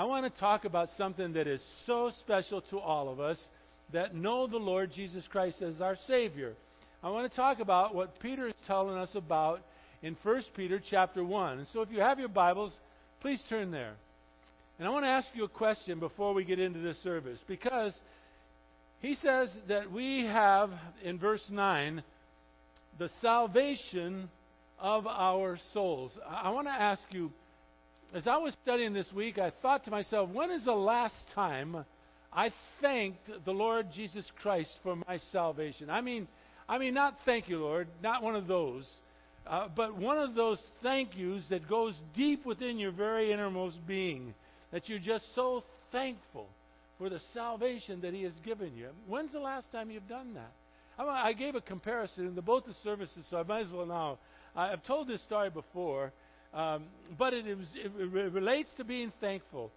I want to talk about something that is so special to all of us that know the Lord Jesus Christ as our Savior. I want to talk about what Peter is telling us about in 1 Peter chapter 1. And so if you have your Bibles, please turn there. And I want to ask you a question before we get into this service because he says that we have, in verse 9, the salvation of our souls. I want to ask you, as I was studying this week, I thought to myself, when is the last time I thanked the Lord Jesus Christ for my salvation? I mean, I mean, not thank you, Lord, not one of those, uh, but one of those thank yous that goes deep within your very innermost being, that you're just so thankful for the salvation that He has given you. When's the last time you've done that? I gave a comparison in the, both the services, so I might as well now. I've told this story before, um, but it, it, it, it relates to being thankful.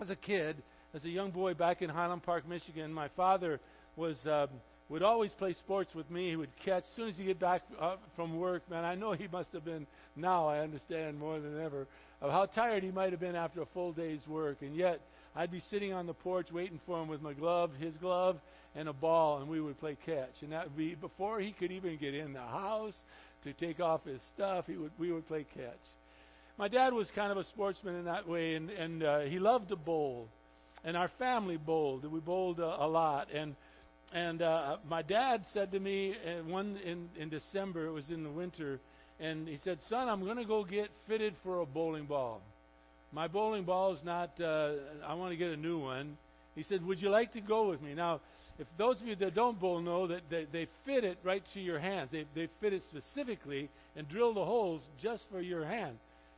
As a kid, as a young boy back in Highland Park, Michigan, my father was um, would always play sports with me. He would catch as soon as he get back uh, from work. Man, I know he must have been. Now I understand more than ever of how tired he might have been after a full day's work, and yet I'd be sitting on the porch waiting for him with my glove, his glove, and a ball, and we would play catch. And that would be before he could even get in the house to take off his stuff. He would we would play catch. My dad was kind of a sportsman in that way, and and uh, he loved to bowl, and our family bowled. We bowled uh, a lot, and and uh, my dad said to me uh, one in in December. It was in the winter, and he said, "Son, I'm going to go get fitted for a bowling ball." My bowling ball is not, uh, I want to get a new one. He said, Would you like to go with me? Now, if those of you that don't bowl know that they, they fit it right to your hands, they, they fit it specifically and drill the holes just for your hand.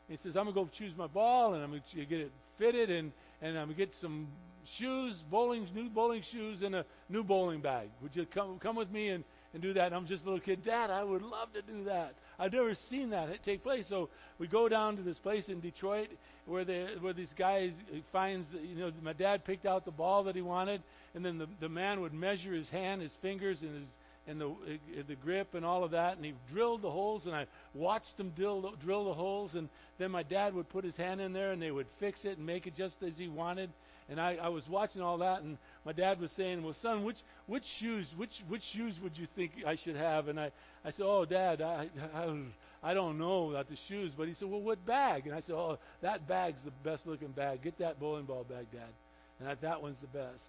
He says, I'm going to go choose my ball and I'm going to get it fitted and, and I'm going to get some shoes, bowling, new bowling shoes, and a new bowling bag. Would you come, come with me and, and do that? And I'm just a little kid. Dad, I would love to do that. I've never seen that take place. So we go down to this place in Detroit where they, where these guys finds you know my dad picked out the ball that he wanted, and then the the man would measure his hand, his fingers, and his and the uh, the grip and all of that, and he drilled the holes, and I watched him drill drill the holes, and then my dad would put his hand in there, and they would fix it and make it just as he wanted. And I, I was watching all that, and my dad was saying, "Well, son, which which shoes which which shoes would you think I should have?" And I I said, "Oh, Dad, I I, I don't know about the shoes." But he said, "Well, what bag?" And I said, "Oh, that bag's the best looking bag. Get that bowling ball bag, Dad." And that that one's the best.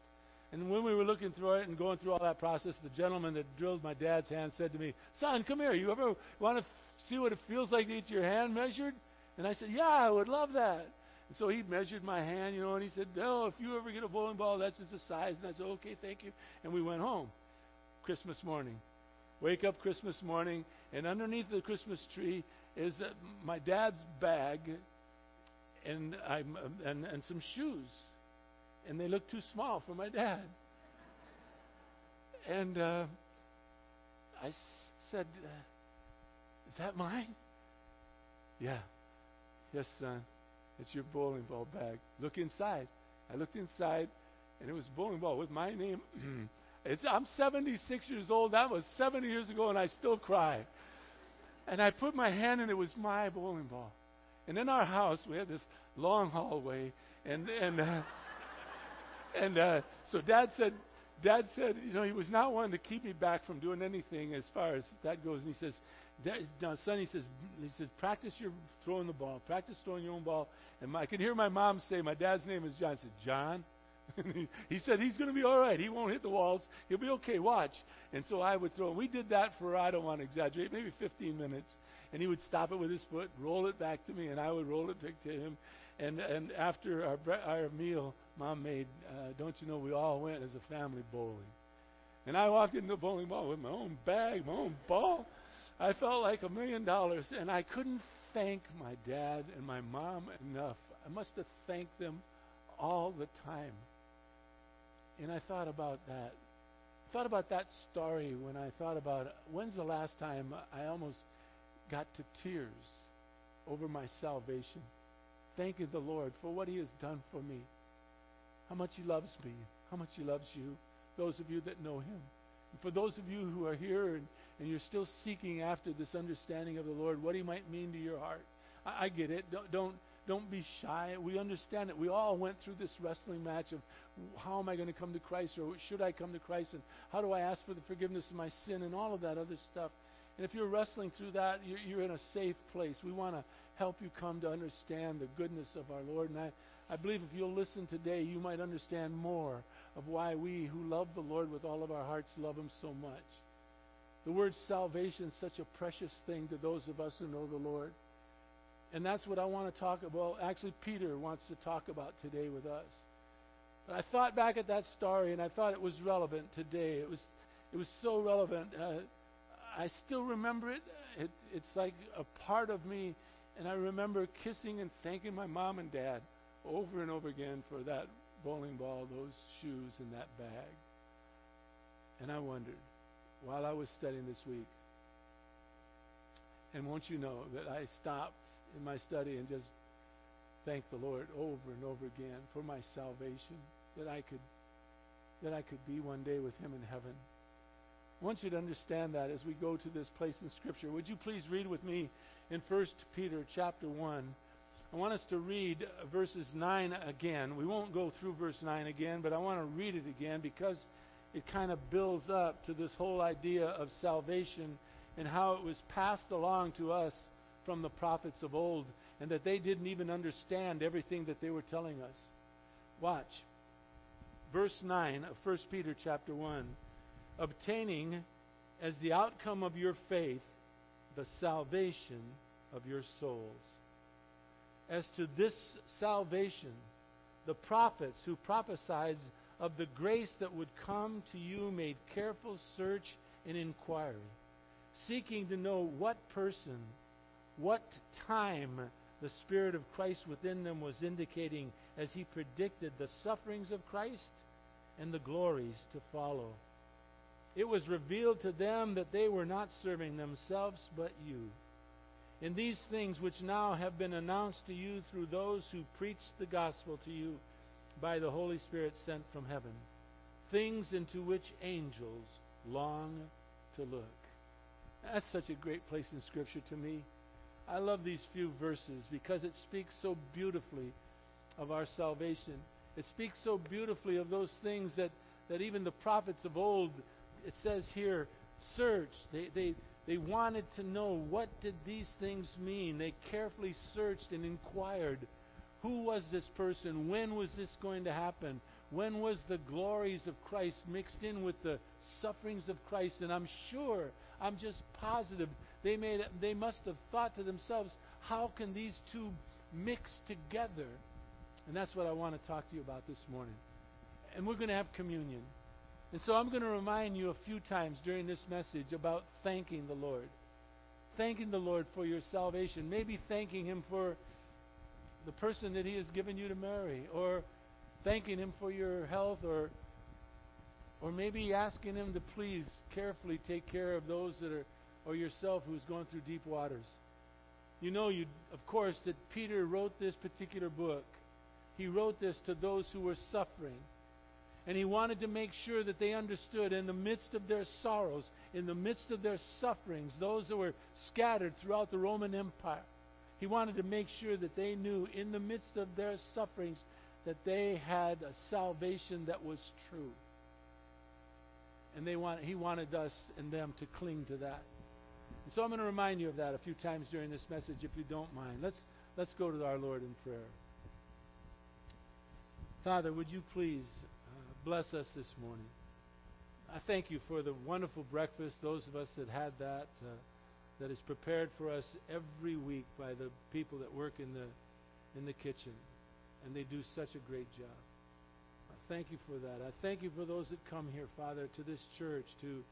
And when we were looking through it and going through all that process, the gentleman that drilled my dad's hand said to me, "Son, come here. You ever want to see what it feels like to get your hand measured?" And I said, "Yeah, I would love that." And so he measured my hand, you know, and he said, "No, if you ever get a bowling ball, that's just the size." And I said, "Okay, thank you." And we went home. Christmas morning, wake up Christmas morning, and underneath the Christmas tree is uh, my dad's bag, and I'm and and some shoes, and they look too small for my dad. And uh, I s- said, uh, "Is that mine?" Yeah. Yes, son. It's your bowling ball bag. Look inside. I looked inside, and it was bowling ball with my name. it's, I'm 76 years old. That was 70 years ago, and I still cry. And I put my hand, and it was my bowling ball. And in our house, we had this long hallway, and and uh, and uh, so Dad said, Dad said, you know, he was not wanting to keep me back from doing anything as far as that goes. And he says, now, son, he says, he says, practice your throwing the ball. Practice throwing your own ball. And my, I can hear my mom say, my dad's name is John. I said, John? he said, he's going to be all right. He won't hit the walls. He'll be okay. Watch. And so I would throw. We did that for, I don't want to exaggerate, maybe 15 minutes. And he would stop it with his foot, roll it back to me, and I would roll it back to him. And, and after our, our meal, mom made, uh, don't you know, we all went as a family bowling. And I walked into the bowling ball with my own bag, my own ball. I felt like a million dollars, and I couldn't thank my dad and my mom enough. I must have thanked them all the time. And I thought about that. I thought about that story when I thought about when's the last time I almost got to tears over my salvation, thanking the Lord for what He has done for me, how much He loves me, how much He loves you, those of you that know Him. And for those of you who are here and and you're still seeking after this understanding of the Lord, what He might mean to your heart. I, I get it. Don't, don't Don't be shy. We understand it. We all went through this wrestling match of how am I going to come to Christ or should I come to Christ and how do I ask for the forgiveness of my sin and all of that other stuff. And if you're wrestling through that, you're, you're in a safe place. We want to help you come to understand the goodness of our Lord. And I, I believe if you'll listen today, you might understand more of why we who love the Lord with all of our hearts love Him so much. The word salvation is such a precious thing to those of us who know the Lord. And that's what I want to talk about. Actually, Peter wants to talk about today with us. But I thought back at that story, and I thought it was relevant today. It was, it was so relevant. Uh, I still remember it. it. It's like a part of me, and I remember kissing and thanking my mom and dad over and over again for that bowling ball, those shoes, and that bag. And I wondered, while I was studying this week, and won't you know that I stopped in my study and just thanked the Lord over and over again for my salvation, that I could that I could be one day with him in heaven. I want you to understand that as we go to this place in Scripture. Would you please read with me in 1 Peter chapter 1? I want us to read verses 9 again. We won't go through verse 9 again, but I want to read it again because it kind of builds up to this whole idea of salvation and how it was passed along to us from the prophets of old and that they didn't even understand everything that they were telling us. Watch. Verse 9 of 1 Peter chapter 1 obtaining as the outcome of your faith the salvation of your souls. As to this salvation, the prophets who prophesied of the grace that would come to you made careful search and inquiry, seeking to know what person, what time the Spirit of Christ within them was indicating as he predicted the sufferings of Christ and the glories to follow. It was revealed to them that they were not serving themselves but you. In these things which now have been announced to you through those who preached the gospel to you by the Holy Spirit sent from heaven, things into which angels long to look. That's such a great place in Scripture to me. I love these few verses because it speaks so beautifully of our salvation. It speaks so beautifully of those things that, that even the prophets of old it says here, searched. They, they, they wanted to know what did these things mean. They carefully searched and inquired. Who was this person? When was this going to happen? When was the glories of Christ mixed in with the sufferings of Christ? And I'm sure, I'm just positive, they made they must have thought to themselves, how can these two mix together? And that's what I want to talk to you about this morning. And we're going to have communion. And so I'm going to remind you a few times during this message about thanking the Lord. Thanking the Lord for your salvation. Maybe thanking Him for the person that He has given you to marry, or thanking Him for your health, or or maybe asking Him to please carefully take care of those that are, or yourself who's going through deep waters. You know, you of course, that Peter wrote this particular book. He wrote this to those who were suffering. And he wanted to make sure that they understood in the midst of their sorrows, in the midst of their sufferings, those that were scattered throughout the Roman Empire, he wanted to make sure that they knew in the midst of their sufferings that they had a salvation that was true. And they want, he wanted us and them to cling to that. And so I'm going to remind you of that a few times during this message, if you don't mind. Let's, let's go to our Lord in prayer. Father, would you please bless us this morning. I thank you for the wonderful breakfast, those of us that had that, uh, that is prepared for us every week by the people that work in the, in the kitchen. And they do such a great job. I thank you for that. I thank you for those that come here, Father, to this church to,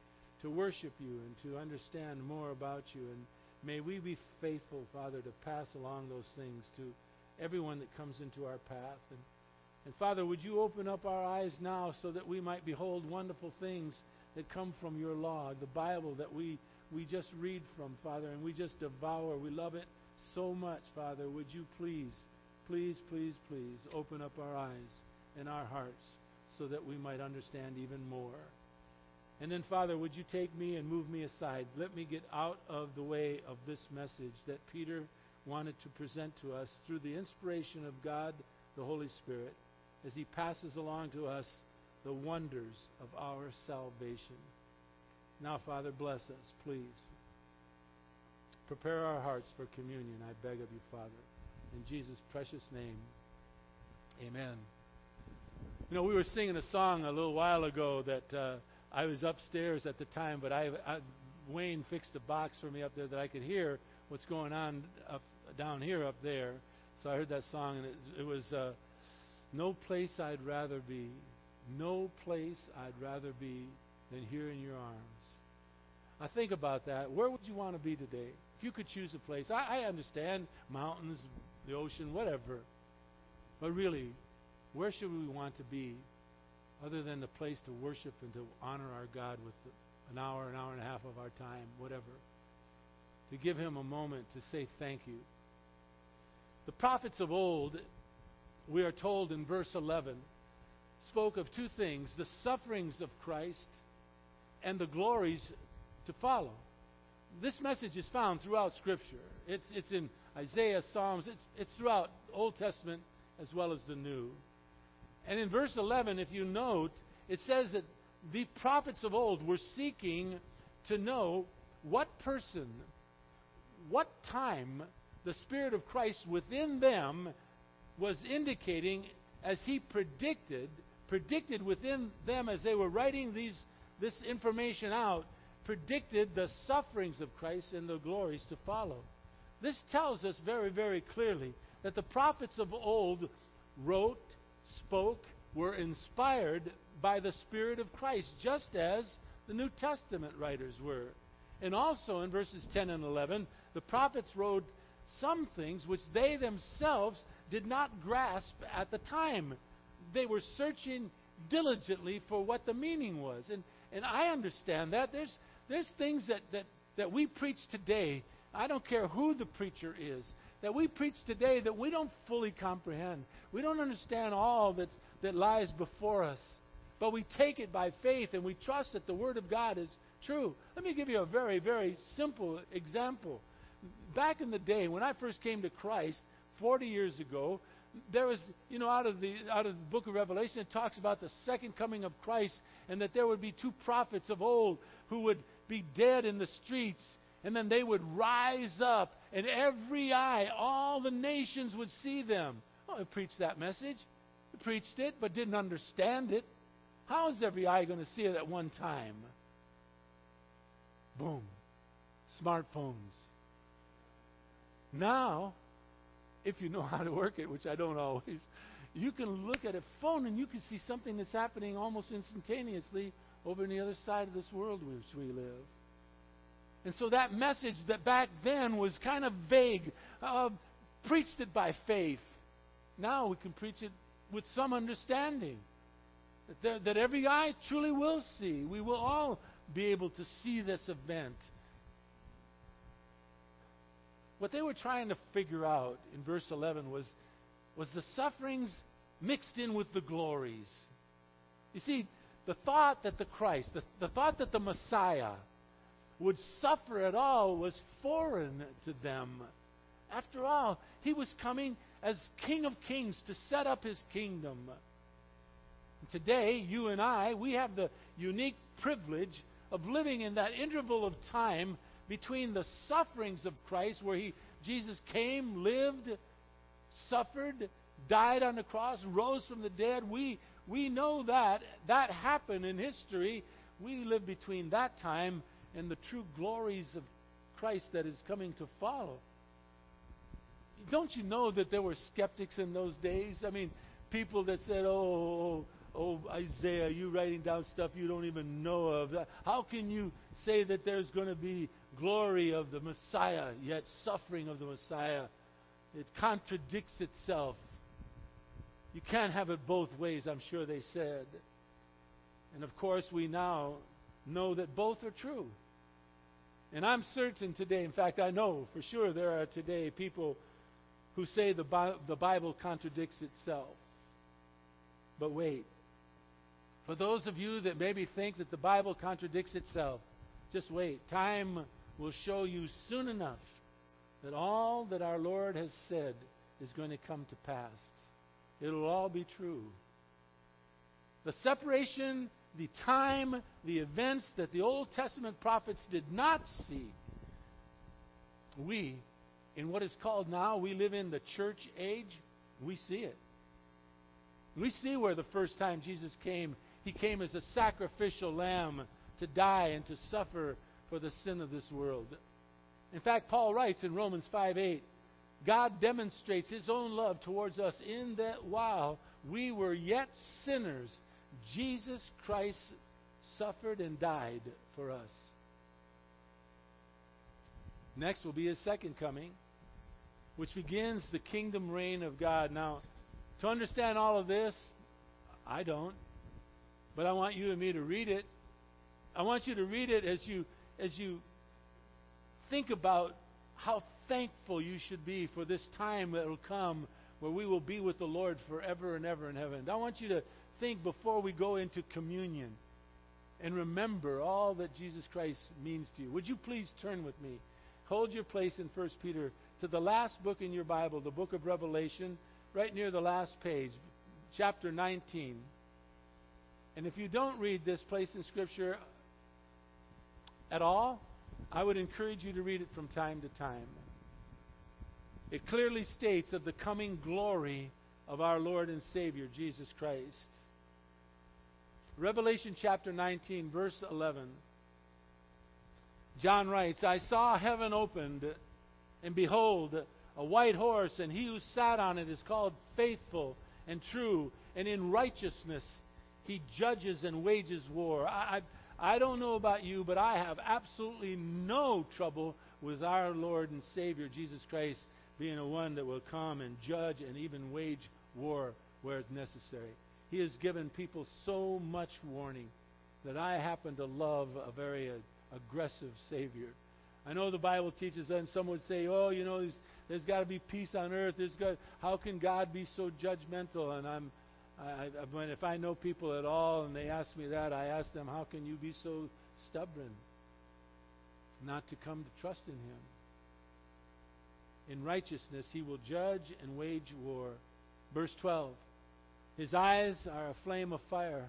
to worship you and to understand more about you. And may we be faithful, Father, to pass along those things to everyone that comes into our path. And and Father, would you open up our eyes now so that we might behold wonderful things that come from your law, the Bible that we, we just read from, Father, and we just devour. We love it so much, Father. Would you please, please, please, please open up our eyes and our hearts so that we might understand even more. And then, Father, would you take me and move me aside? Let me get out of the way of this message that Peter wanted to present to us through the inspiration of God, the Holy Spirit, as He passes along to us the wonders of our salvation. Now, Father, bless us, please. Prepare our hearts for communion, I beg of you, Father. In Jesus' precious name, amen. You know, we were singing a song a little while ago that uh, I was upstairs at the time, but I, I, Wayne fixed a box for me up there that I could hear what's going on up down here, up there. So I heard that song, and it, it was uh, "No place I'd rather be, no place I'd rather be than here in your arms." I think about that. Where would you want to be today? If you could choose a place, I, I understand mountains, the ocean, whatever. But really, where should we want to be other than the place to worship and to honor our God with an hour, an hour and a half of our time, whatever? To give Him a moment to say thank you. The prophets of old, we are told in verse 11, spoke of two things the sufferings of Christ and the glories to follow. This message is found throughout Scripture. It's, it's in Isaiah, Psalms, it's, it's throughout Old Testament as well as the New. And in verse 11, if you note, it says that the prophets of old were seeking to know what person, what time the Spirit of Christ within them was indicating as he predicted, predicted within them as they were writing these, this information out, predicted the sufferings of Christ and the glories to follow. This tells us very, very clearly that the prophets of old wrote, spoke, were inspired by the Spirit of Christ, just as the New Testament writers were. And also in verses 10 and 11, the prophets wrote some things which they themselves did not grasp at the time. They were searching diligently for what the meaning was. And, and I understand that. There's, there's things that, that, that we preach today. I don't care who the preacher is that we preach today that we don't fully comprehend. We don't understand all that, that lies before us. But we take it by faith and we trust that the Word of God is true. Let me give you a very, very simple example. Back in the day, when I first came to Christ 40 years ago, there was, you know, out of the out of the book of Revelation, it talks about the second coming of Christ, and that there would be two prophets of old who would be dead in the streets, and then they would rise up, and every eye, all the nations would see them. Oh, I preached that message. I preached it, but didn't understand it. How is every eye going to see it at one time? Boom. Smartphones. Now, if you know how to work it, which I don't always, you can look at a phone and you can see something that's happening almost instantaneously over on the other side of this world which we live. And so that message that back then was kind of vague, uh, preached it by faith. Now we can preach it with some understanding. That, that every eye truly will see. We will all be able to see this event. What they were trying to figure out in verse 11 was, was the sufferings mixed in with the glories. You see, the thought that the Christ, the, the thought that the Messiah, would suffer at all was foreign to them. After all, he was coming as King of Kings to set up his kingdom. Today, you and I, we have the unique privilege of living in that interval of time between the sufferings of Christ, where he, Jesus came, lived, suffered, died on the cross, rose from the dead. We, we know that. That happened in history. We live between that time and the true glories of Christ that is coming to follow. Don't you know that there were skeptics in those days? I mean, people that said, oh, oh, oh, Isaiah, you writing down stuff you don't even know of. How can you say that there's going to be glory of the Messiah, yet suffering of the Messiah? It contradicts itself. You can't have it both ways, I'm sure they said. And of course, we now know that both are true. And I'm certain today, in fact, I know for sure there are today people who say the, Bi- the Bible contradicts itself. But wait. For those of you that maybe think that the Bible contradicts itself, just wait. Time will show you soon enough that all that our Lord has said is going to come to pass. It'll all be true. The separation, the time, the events that the Old Testament prophets did not see, we, in what is called now, we live in the church age, we see it. We see where the first time Jesus came, he came as a sacrificial lamb to die and to suffer for the sin of this world. In fact, Paul writes in Romans 5 8, God demonstrates his own love towards us in that while we were yet sinners, Jesus Christ suffered and died for us. Next will be his second coming, which begins the kingdom reign of God. Now, to understand all of this, I don't, but I want you and me to read it. I want you to read it as you as you think about how thankful you should be for this time that will come where we will be with the Lord forever and ever in heaven. I want you to think before we go into communion and remember all that Jesus Christ means to you. Would you please turn with me? Hold your place in 1 Peter to the last book in your Bible, the book of Revelation, right near the last page, chapter 19. And if you don't read this place in Scripture at all, I would encourage you to read it from time to time. It clearly states of the coming glory of our Lord and Savior, Jesus Christ. Revelation chapter 19, verse 11. John writes, I saw heaven opened, and behold, a white horse, and he who sat on it is called faithful and true, and in righteousness he judges and wages war. I, I, I don't know about you, but I have absolutely no trouble with our Lord and Savior Jesus Christ being a one that will come and judge and even wage war where it's necessary. He has given people so much warning that I happen to love a very uh, aggressive Savior. I know the Bible teaches that, and some would say, "Oh, you know, there's, there's got to be peace on earth. There's got, how can God be so judgmental?" And I'm, I, I, if I know people at all, and they ask me that, I ask them, "How can you be so stubborn, not to come to trust in Him?" In righteousness, He will judge and wage war. Verse 12. His eyes are a flame of fire.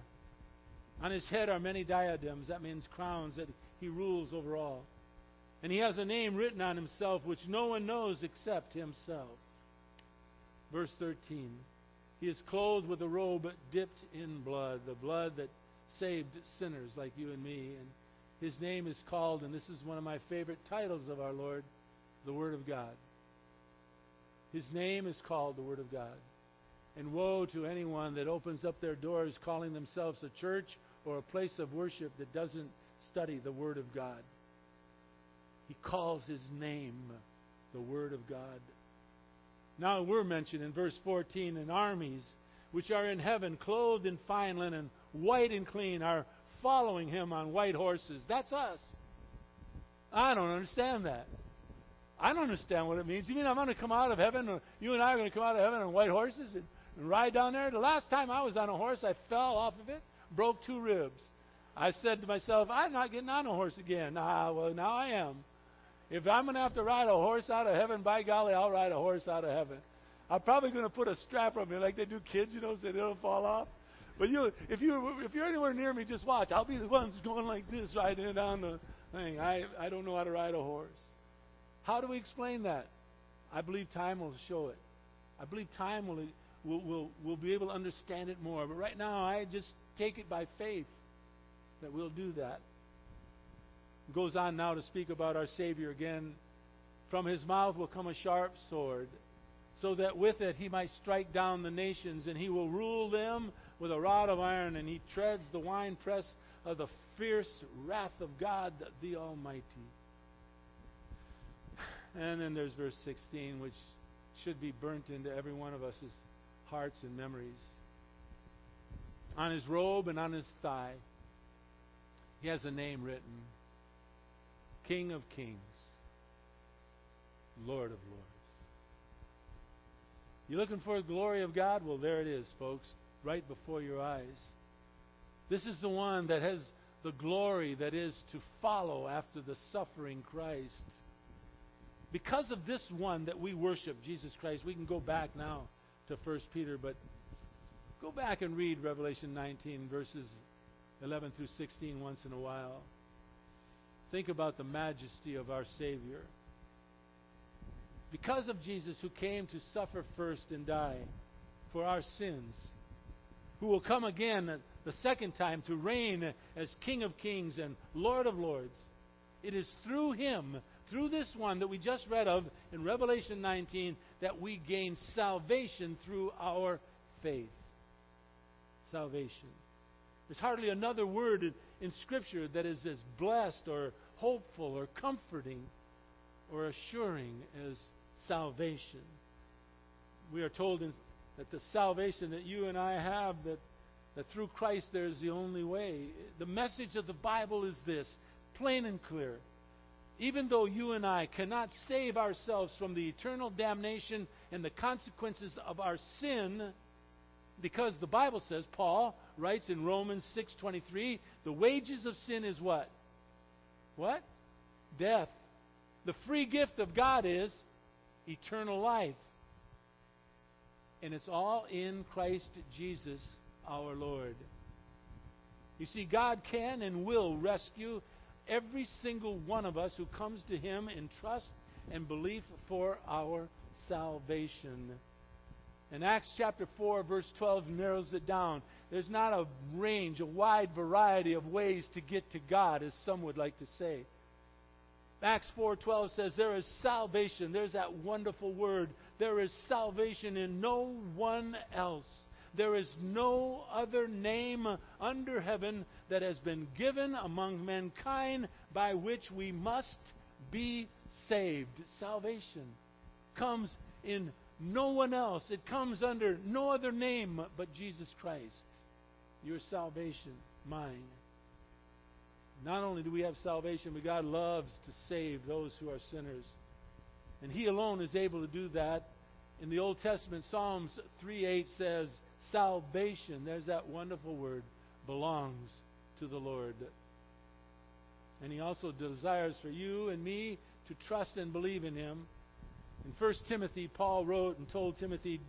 On his head are many diadems. That means crowns that he rules over all. And he has a name written on himself which no one knows except himself. Verse 13. He is clothed with a robe dipped in blood, the blood that saved sinners like you and me. And his name is called, and this is one of my favorite titles of our Lord, the Word of God. His name is called the Word of God. And woe to anyone that opens up their doors calling themselves a church or a place of worship that doesn't study the Word of God. He calls His name the Word of God. Now we're mentioned in verse 14, and armies which are in heaven, clothed in fine linen, white and clean, are following Him on white horses. That's us. I don't understand that. I don't understand what it means. You mean I'm going to come out of heaven, or you and I are going to come out of heaven on white horses and, and ride down there? The last time I was on a horse, I fell off of it, broke two ribs. I said to myself, I'm not getting on a horse again. Ah, well, now I am. If I'm going to have to ride a horse out of heaven, by golly, I'll ride a horse out of heaven. I'm probably going to put a strap on me like they do kids, you know, so they don't fall off. But you, if you if you're anywhere near me, just watch. I'll be the one who's going like this, riding down the thing. I I don't know how to ride a horse. How do we explain that? I believe time will show it. I believe time will, will, will, will be able to understand it more. But right now, I just take it by faith that we'll do that. It goes on now to speak about our Savior again. From his mouth will come a sharp sword, so that with it he might strike down the nations, and he will rule them with a rod of iron, and he treads the winepress of the fierce wrath of God the Almighty. And then there's verse 16, which should be burnt into every one of us' hearts and memories. On his robe and on his thigh, he has a name written King of Kings, Lord of Lords. You looking for the glory of God? Well, there it is, folks, right before your eyes. This is the one that has the glory that is to follow after the suffering Christ. Because of this one that we worship, Jesus Christ, we can go back now to 1 Peter, but go back and read Revelation 19, verses 11 through 16 once in a while. Think about the majesty of our Savior. Because of Jesus, who came to suffer first and die for our sins, who will come again the second time to reign as King of kings and Lord of lords. It is through him, through this one that we just read of in Revelation 19, that we gain salvation through our faith. Salvation. There's hardly another word in, in Scripture that is as blessed or hopeful or comforting or assuring as salvation. We are told in, that the salvation that you and I have, that, that through Christ there is the only way. The message of the Bible is this plain and clear. Even though you and I cannot save ourselves from the eternal damnation and the consequences of our sin, because the Bible says, Paul writes in Romans 6:23, the wages of sin is what? What? Death. The free gift of God is eternal life. And it's all in Christ Jesus our Lord. You see, God can and will rescue every single one of us who comes to Him in trust and belief for our salvation. And Acts chapter 4, verse 12 narrows it down. There's not a range, a wide variety of ways to get to God, as some would like to say. Acts 4:12 says there is salvation. There's that wonderful word. There is salvation in no one else. There is no other name under heaven that has been given among mankind by which we must be saved. Salvation comes in no one else. It comes under no other name but Jesus Christ. Your salvation, mine. Not only do we have salvation, but God loves to save those who are sinners. And He alone is able to do that. In the Old Testament, Psalms 3:8 says, Salvation, there's that wonderful word, belongs to the Lord. And He also desires for you and me to trust and believe in Him. In 1 Timothy, Paul wrote and told Timothy,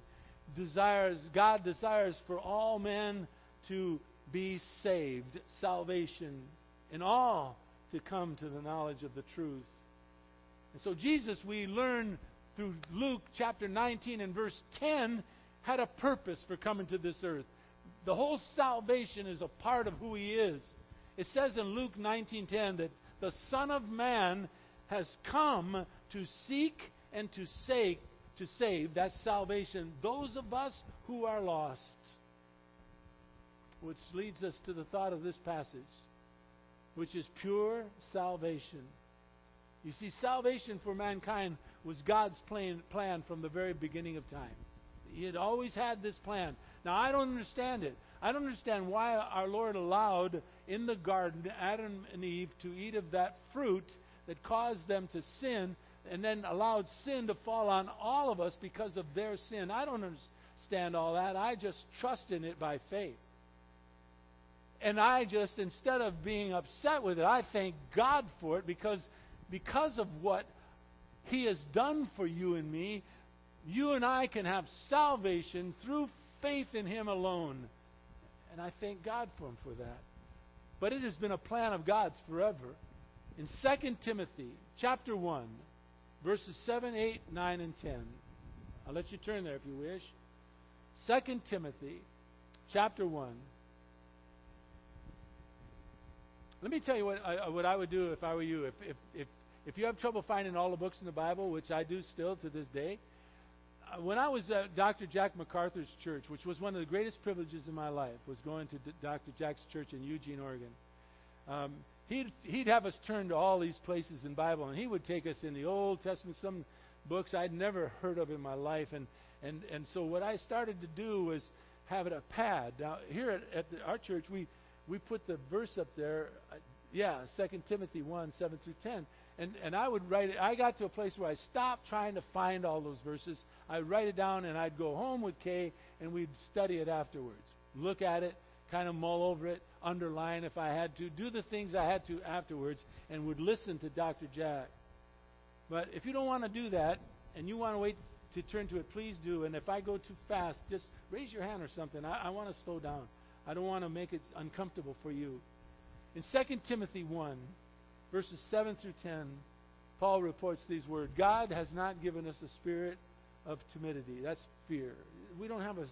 desires, God desires for all men to be saved, salvation and all to come to the knowledge of the truth. And so Jesus, we learn through Luke chapter 19 and verse 10, had a purpose for coming to this earth. The whole salvation is a part of who he is. It says in Luke 19:10 that the Son of Man has come to seek and to save to save that salvation those of us who are lost. Which leads us to the thought of this passage which is pure salvation. You see, salvation for mankind was God's plan, plan from the very beginning of time. He had always had this plan. Now, I don't understand it. I don't understand why our Lord allowed in the garden Adam and Eve to eat of that fruit that caused them to sin and then allowed sin to fall on all of us because of their sin. I don't understand all that. I just trust in it by faith. And I just, instead of being upset with it, I thank God for it because, because of what He has done for you and me, you and I can have salvation through faith in Him alone. And I thank God for Him for that. But it has been a plan of God's forever. In 2 Timothy chapter 1, verses 7, 8, 9, and 10. I'll let you turn there if you wish. 2 Timothy chapter 1 Let me tell you what I, what I would do if I were you. If, if, if, if you have trouble finding all the books in the Bible, which I do still to this day, when I was at Dr. Jack MacArthur's church, which was one of the greatest privileges in my life, was going to D- Dr. Jack's church in Eugene, Oregon. Um, he'd he'd have us turn to all these places in Bible, and he would take us in the Old Testament, some books I'd never heard of in my life, and and and so what I started to do was have it a pad. Now here at, at the, our church, we we put the verse up there. Uh, yeah, Second Timothy one seven through ten. And and I would write it. I got to a place where I stopped trying to find all those verses. I'd write it down and I'd go home with Kay and we'd study it afterwards. Look at it, kind of mull over it, underline if I had to, do the things I had to afterwards, and would listen to Dr. Jack. But if you don't want to do that and you want to wait to turn to it, please do. And if I go too fast, just raise your hand or something. I, I want to slow down. I don't want to make it uncomfortable for you. In 2 Timothy 1, verses 7 through 10, Paul reports these words God has not given us a spirit of timidity. That's fear. We don't have a,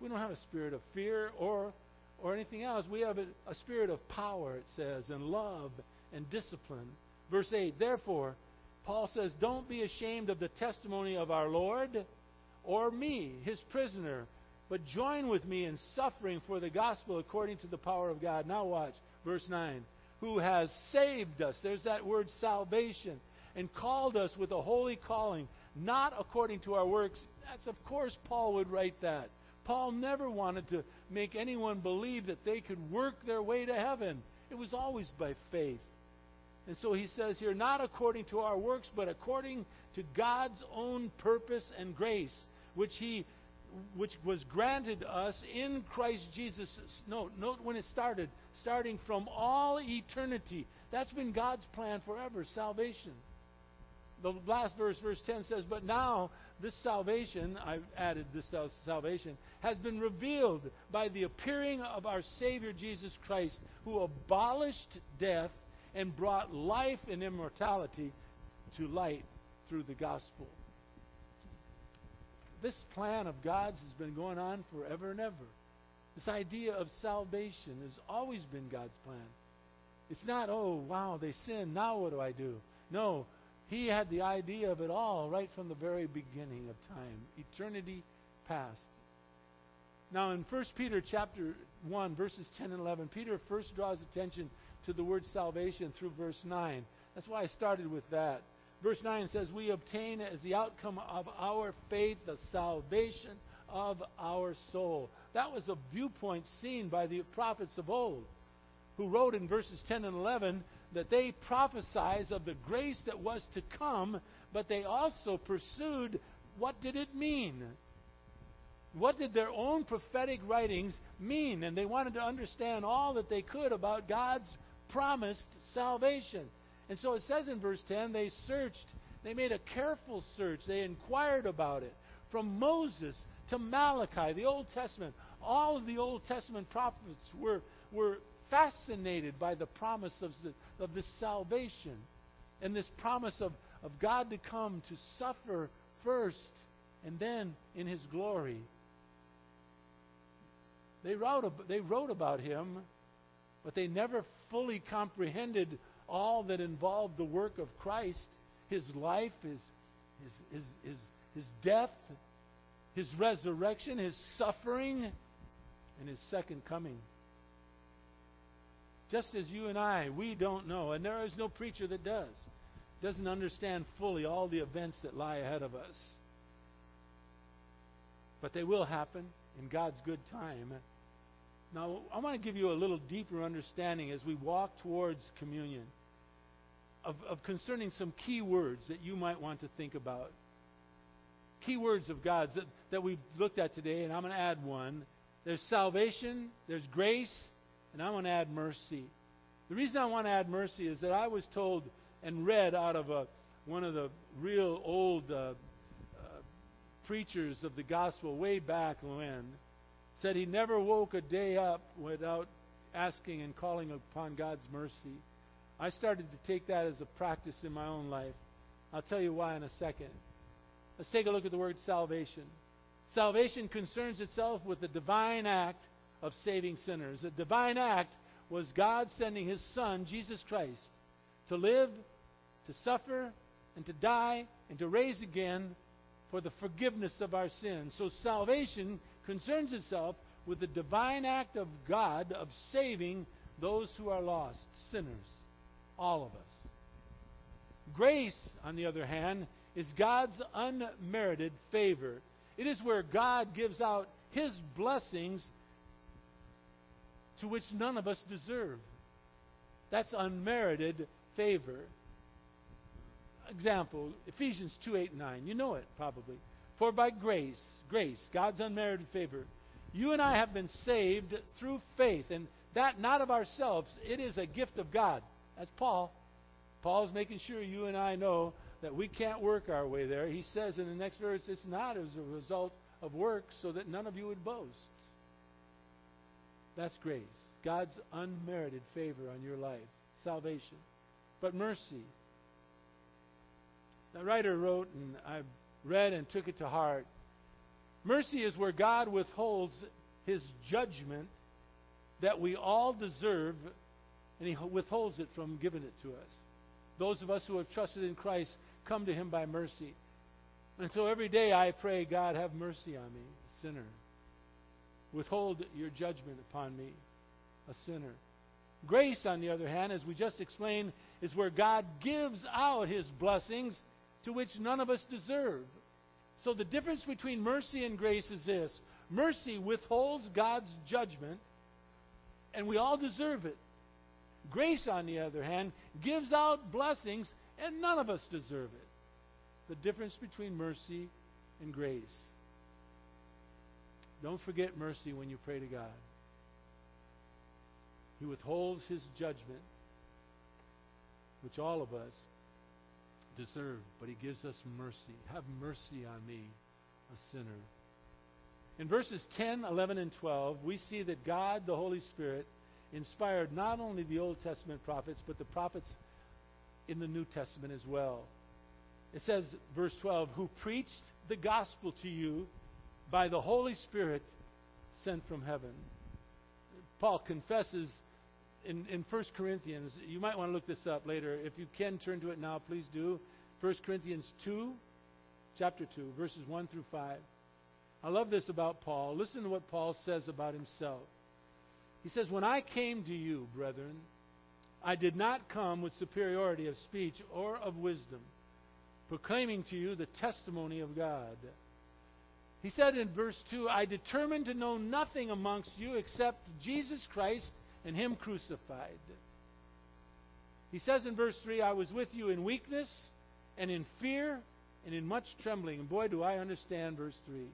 we don't have a spirit of fear or, or anything else. We have a, a spirit of power, it says, and love and discipline. Verse 8, therefore, Paul says, Don't be ashamed of the testimony of our Lord or me, his prisoner, but join with me in suffering for the gospel according to the power of God. Now watch, verse 9. Who has saved us. There's that word salvation. And called us with a holy calling, not according to our works. That's, of course, Paul would write that. Paul never wanted to make anyone believe that they could work their way to heaven. It was always by faith. And so he says here, not according to our works, but according to God's own purpose and grace, which he which was granted us in Christ Jesus. Note, note when it started, starting from all eternity. That's been God's plan forever, salvation. The last verse, verse 10 says, But now this salvation, I've added this salvation, has been revealed by the appearing of our Savior Jesus Christ, who abolished death and brought life and immortality to light through the gospel. This plan of God's has been going on forever and ever. This idea of salvation has always been God's plan. It's not, oh, wow, they sinned, now what do I do? No, He had the idea of it all right from the very beginning of time, eternity past. Now in 1 Peter chapter 1, verses 10 and 11, Peter first draws attention to the word salvation through verse 9. That's why I started with that. Verse 9 says, We obtain as the outcome of our faith the salvation of our soul. That was a viewpoint seen by the prophets of old, who wrote in verses 10 and 11 that they prophesied of the grace that was to come, but they also pursued what did it mean? What did their own prophetic writings mean? And they wanted to understand all that they could about God's promised salvation. And so it says in verse 10 they searched, they made a careful search, they inquired about it. From Moses to Malachi, the Old Testament, all of the Old Testament prophets were, were fascinated by the promise of, the, of this salvation and this promise of, of God to come to suffer first and then in his glory. They wrote, they wrote about him, but they never fully comprehended all that involved the work of Christ, his life, his, his, his, his, his death, his resurrection, his suffering, and his second coming. Just as you and I, we don't know, and there is no preacher that does, doesn't understand fully all the events that lie ahead of us. But they will happen in God's good time. Now, I want to give you a little deeper understanding as we walk towards communion of, of concerning some key words that you might want to think about. Key words of God's that, that we've looked at today, and I'm going to add one. There's salvation, there's grace, and I'm going to add mercy. The reason I want to add mercy is that I was told and read out of a, one of the real old uh, uh, preachers of the gospel way back when said he never woke a day up without asking and calling upon God's mercy. I started to take that as a practice in my own life. I'll tell you why in a second. Let's take a look at the word salvation. Salvation concerns itself with the divine act of saving sinners. The divine act was God sending His Son, Jesus Christ, to live, to suffer, and to die, and to raise again for the forgiveness of our sins. So salvation concerns itself with the divine act of God of saving those who are lost, sinners, all of us. Grace, on the other hand, is God's unmerited favor. It is where God gives out His blessings to which none of us deserve. That's unmerited favor. Example, Ephesians 2 8 9. You know it probably. For by grace, grace, God's unmerited favor, you and I have been saved through faith, and that not of ourselves. It is a gift of God. That's Paul. Paul's making sure you and I know that we can't work our way there. He says in the next verse, it's not as a result of works so that none of you would boast. That's grace. God's unmerited favor on your life, salvation. But mercy. The writer wrote, and I read and took it to heart mercy is where God withholds his judgment that we all deserve, and he withholds it from giving it to us. Those of us who have trusted in Christ come to him by mercy. And so every day I pray, God, have mercy on me, a sinner. Withhold your judgment upon me, a sinner. Grace, on the other hand, as we just explained, is where God gives out his blessings to which none of us deserve. So the difference between mercy and grace is this mercy withholds God's judgment, and we all deserve it. Grace, on the other hand, gives out blessings, and none of us deserve it. The difference between mercy and grace. Don't forget mercy when you pray to God. He withholds his judgment, which all of us deserve, but he gives us mercy. Have mercy on me, a sinner. In verses 10, 11, and 12, we see that God, the Holy Spirit, inspired not only the Old Testament prophets, but the prophets in the New Testament as well. It says, verse 12, who preached the gospel to you by the Holy Spirit sent from heaven. Paul confesses in, in 1 Corinthians, you might want to look this up later. If you can turn to it now, please do. 1 Corinthians 2, chapter 2, verses 1 through 5. I love this about Paul. Listen to what Paul says about himself. He says, When I came to you, brethren, I did not come with superiority of speech or of wisdom, proclaiming to you the testimony of God. He said in verse 2, I determined to know nothing amongst you except Jesus Christ and Him crucified. He says in verse 3, I was with you in weakness and in fear and in much trembling. And boy, do I understand verse 3.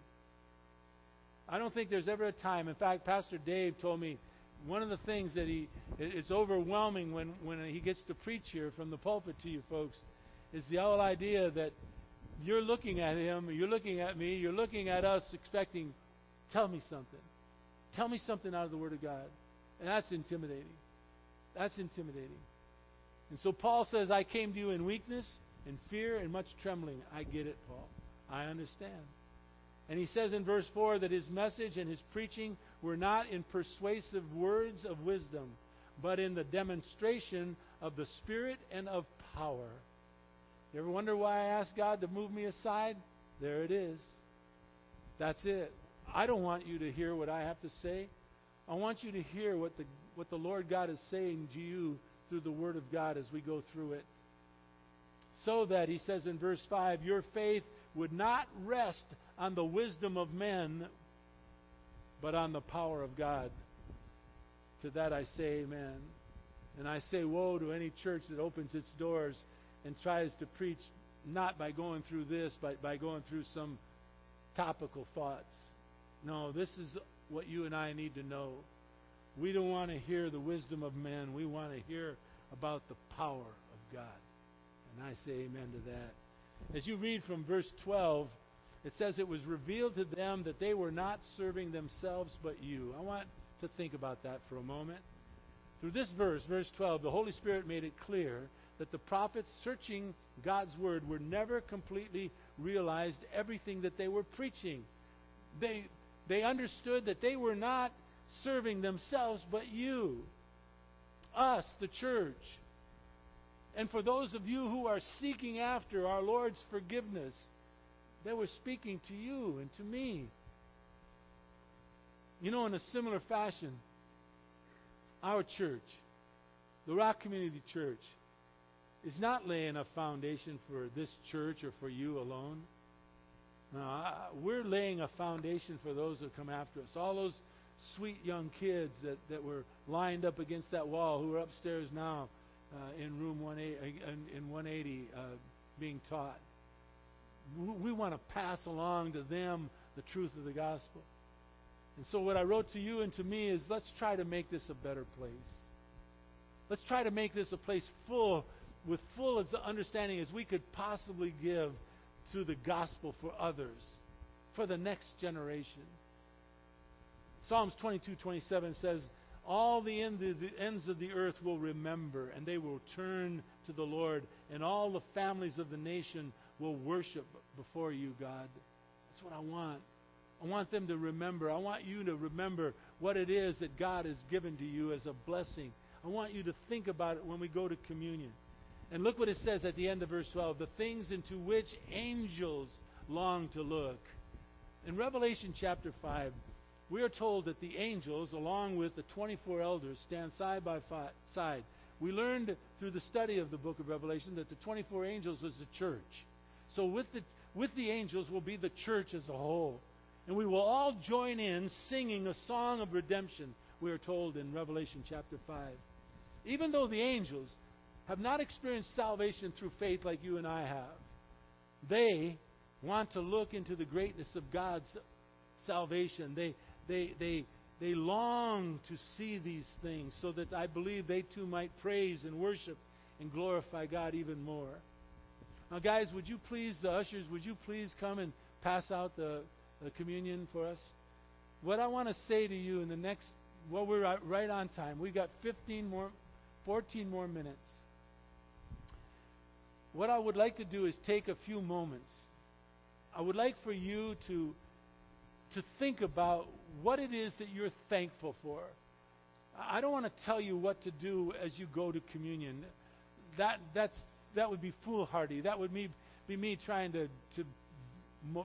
I don't think there's ever a time. In fact, Pastor Dave told me one of the things that he it's overwhelming when, when he gets to preach here from the pulpit to you folks is the whole idea that you're looking at him, you're looking at me, you're looking at us expecting, tell me something. Tell me something out of the Word of God. And that's intimidating. That's intimidating. And so Paul says, I came to you in weakness, and fear, and much trembling. I get it, Paul. I understand. And he says in verse 4 that his message and his preaching were not in persuasive words of wisdom, but in the demonstration of the Spirit and of power. You ever wonder why I asked God to move me aside? There it is. That's it. I don't want you to hear what I have to say. I want you to hear what the, what the Lord God is saying to you through the Word of God as we go through it. So that, he says in verse 5, your faith would not rest on the wisdom of men, but on the power of God. To that I say amen. And I say woe to any church that opens its doors and tries to preach not by going through this, but by going through some topical thoughts. No, this is what you and I need to know. We don't want to hear the wisdom of men. We want to hear about the power of God. And I say amen to that. As you read from verse 12, it says it was revealed to them that they were not serving themselves but you. I want to think about that for a moment. Through this verse, verse 12, the Holy Spirit made it clear that the prophets searching God's Word were never completely realized everything that they were preaching. They, they understood that they were not serving themselves, but you, us, the church. And for those of you who are seeking after our Lord's forgiveness, they were speaking to you and to me. You know, in a similar fashion, our church, the Rock Community Church, is not laying a foundation for this church or for you alone. No, I, we're laying a foundation for those that come after us. All those sweet young kids that, that were lined up against that wall who are upstairs now uh, in room 180, uh, in, in 180 uh, being taught. We, want to pass along to them the truth of the gospel. And so, what I wrote to you and to me is let's try to make this a better place. Let's try to make this a place full with full as understanding as we could possibly give to the gospel for others, for the next generation. Psalms 22:27 says, "All the, end the ends of the earth will remember, and they will turn to the Lord, and all the families of the nation will worship before you, God." That's what I want. I want them to remember. I want you to remember what it is that God has given to you as a blessing. I want you to think about it when we go to communion. And look what it says at the end of verse 12 the things into which angels long to look. In Revelation chapter 5, we are told that the angels, along with the 24 elders, stand side by side. We learned through the study of the book of Revelation that the 24 angels was the church. So with the, with the angels will be the church as a whole. And we will all join in singing a song of redemption, we are told in Revelation chapter 5. Even though the angels have not experienced salvation through faith like you and I have, they want to look into the greatness of God's salvation. They, they, they, they long to see these things so that I believe they too might praise and worship and glorify God even more. Now, guys, would you please, the ushers, would you please come and pass out the the communion for us. What I want to say to you in the next, well, we're right on time. We've got 15 more, 14 more minutes. What I would like to do is take a few moments. I would like for you to to think about what it is that you're thankful for. I don't want to tell you what to do as you go to communion. That that's that would be foolhardy. That would be, be me trying to, to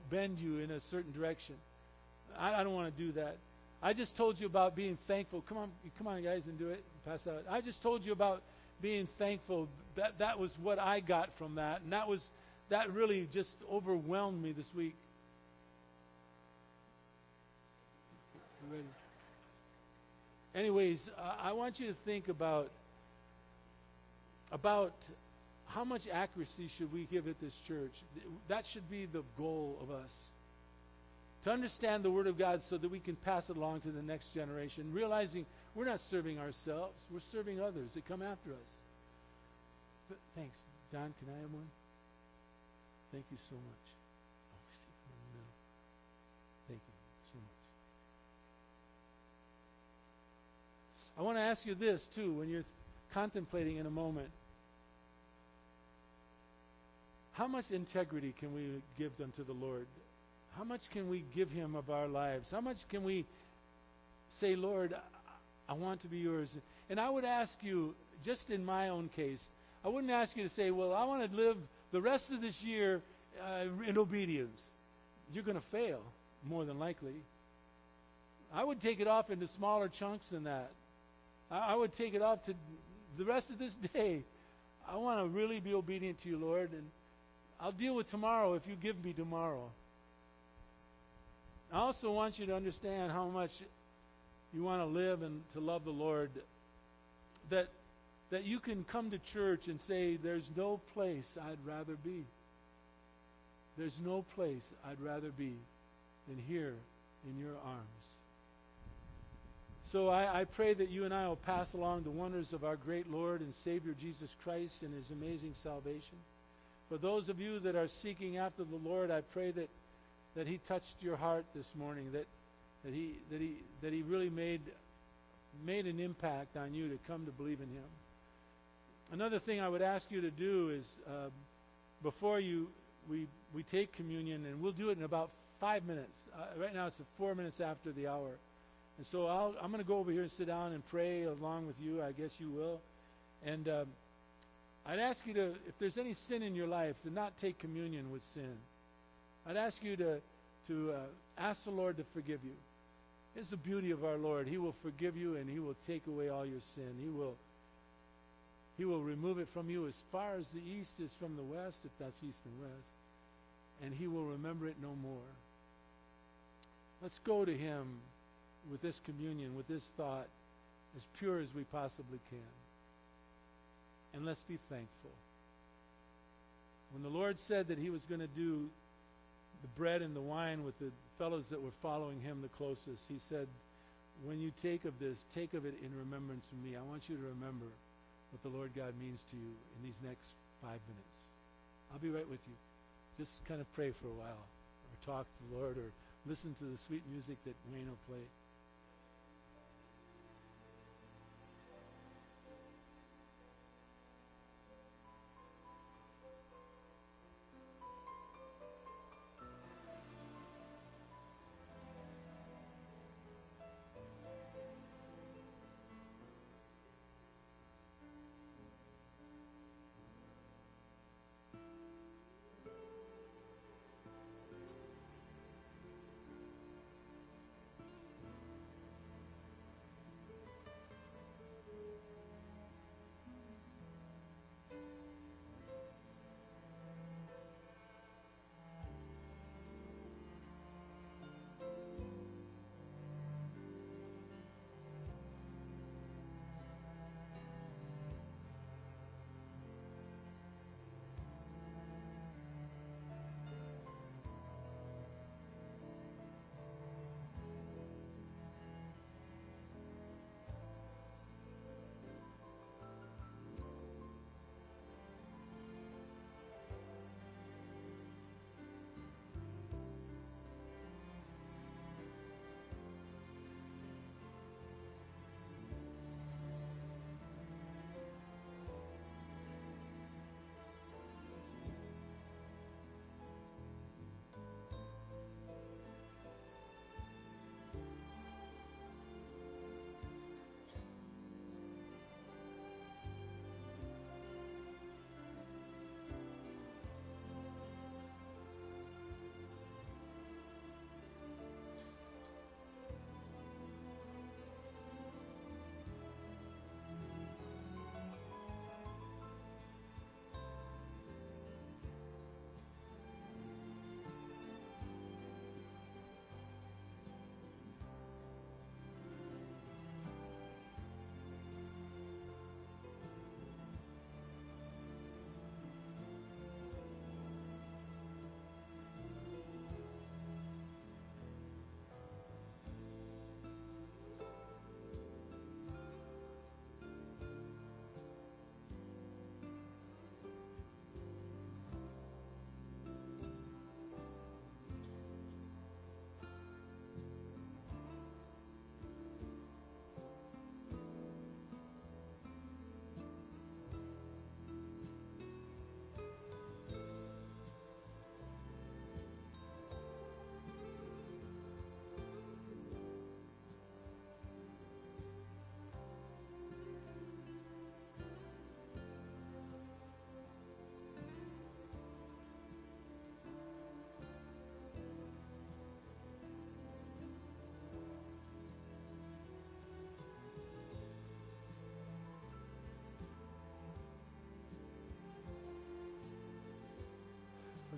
bend you in a certain direction. I, I don't want to do that. I just told you about being thankful. Come on, come on, guys, and do it. Pass out. I just told you about being thankful. That that was what I got from that, and that was that really just overwhelmed me this week. Anyways, I want you to think about about how much accuracy should we give at this church? That should be the goal of us. To understand the Word of God so that we can pass it along to the next generation, realizing we're not serving ourselves, we're serving others that come after us. But thanks. Don, can I have one? Thank you so much. Oh, Thank you so much. I want to ask you this, too, when you're contemplating in a moment how much integrity can we give them to the Lord? How much can we give Him of our lives? How much can we say, Lord, I want to be yours? And I would ask you, just in my own case, I wouldn't ask you to say, well, I want to live the rest of this year uh, in obedience. You're going to fail, more than likely. I would take it off into smaller chunks than that. I, I would take it off to the rest of this day. I want to really be obedient to you, Lord, and I'll deal with tomorrow if you give me tomorrow. I also want you to understand how much you want to live and to love the Lord. That that you can come to church and say, There's no place I'd rather be. There's no place I'd rather be than here in your arms. So I, I, pray that you and I will pass along the wonders of our great Lord and Savior Jesus Christ and his amazing salvation. For those of you that are seeking after the Lord, I pray that, that He touched your heart this morning, that, that, he, that, he, that He really made, made an impact on you to come to believe in Him. Another thing I would ask you to do is uh, before you we, we take communion, and we'll do it in about five minutes. Uh, right now it's four minutes after the hour. And so i am going to go over here and sit down and pray along with you. I guess you will. And um, I'd ask you to, if there's any sin in your life, to not take communion with sin. I'd ask you to, to uh, ask the Lord to forgive you. It's the beauty of our Lord. He will forgive you and He will take away all your sin. He will, he will remove it from you as far as the east is from the west, if that's east and west. And He will remember it no more. Let's go to Him with this communion, with this thought, as pure as we possibly can and let's be thankful. When the Lord said that He was going to do the bread and the wine with the fellows that were following Him the closest, He said, When you take of this, take of it in remembrance of me. I want you to remember what the Lord God means to you in these next five minutes. I'll be right with you. Just kind of pray for a while, or talk to the Lord, or listen to the sweet music that Wayne will play.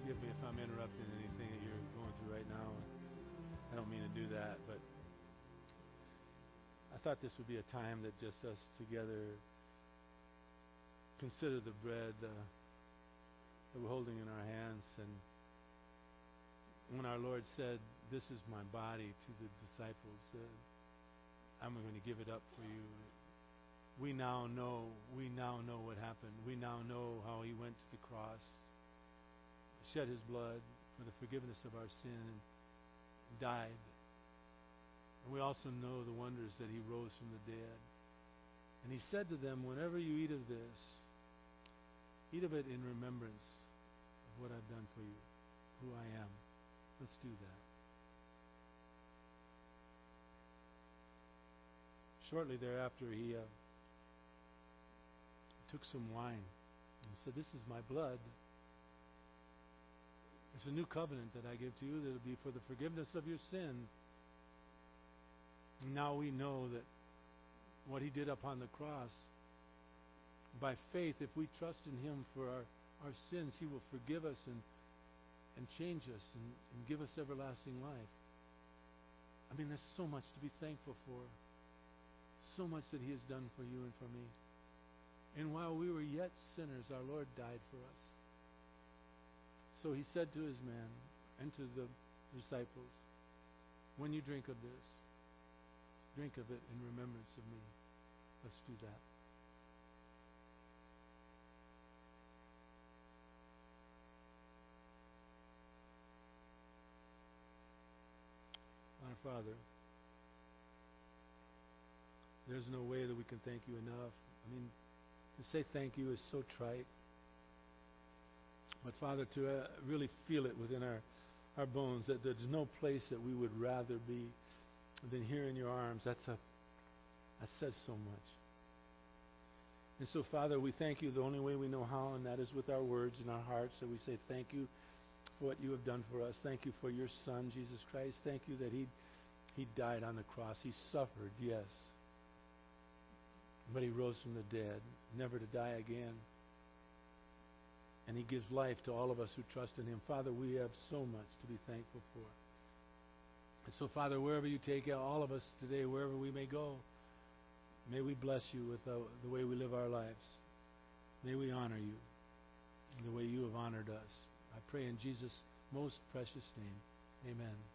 Forgive me if I'm interrupting anything that you're going through right now. I don't mean to do that, but I thought this would be a time that just us together consider the bread uh, that we're holding in our hands. And when our Lord said, This is my body to the disciples, uh, I'm going to give it up for you. We now know, we now know what happened. We now know how he went to the cross shed his blood for the forgiveness of our sin and died. And we also know the wonders that he rose from the dead. And he said to them, Whenever you eat of this, eat of it in remembrance of what I've done for you, who I am. Let's do that. Shortly thereafter, he uh, took some wine and said, This is my blood it's a new covenant that I give to you that will be for the forgiveness of your sin. Now we know that what he did upon the cross, by faith, if we trust in him for our, our sins, he will forgive us and, and change us and, and give us everlasting life. I mean, there's so much to be thankful for. So much that he has done for you and for me. And while we were yet sinners, our Lord died for us. So he said to his men and to the disciples, When you drink of this, drink of it in remembrance of me. Let's do that. Our Father, there's no way that we can thank you enough. I mean, to say thank you is so trite. But Father, to uh, really feel it within our, our bones that there's no place that we would rather be than here in your arms, that's a that says so much. And so, Father, we thank you the only way we know how, and that is with our words and our hearts. So we say thank you for what you have done for us. Thank you for your Son, Jesus Christ. Thank you that He He died on the cross. He suffered, yes. But He rose from the dead, never to die again. And He gives life to all of us who trust in Him. Father, we have so much to be thankful for. And so, Father, wherever you take all of us today, wherever we may go, may we bless you with the, the way we live our lives. May we honor you in the way you have honored us. I pray in Jesus' most precious name. Amen.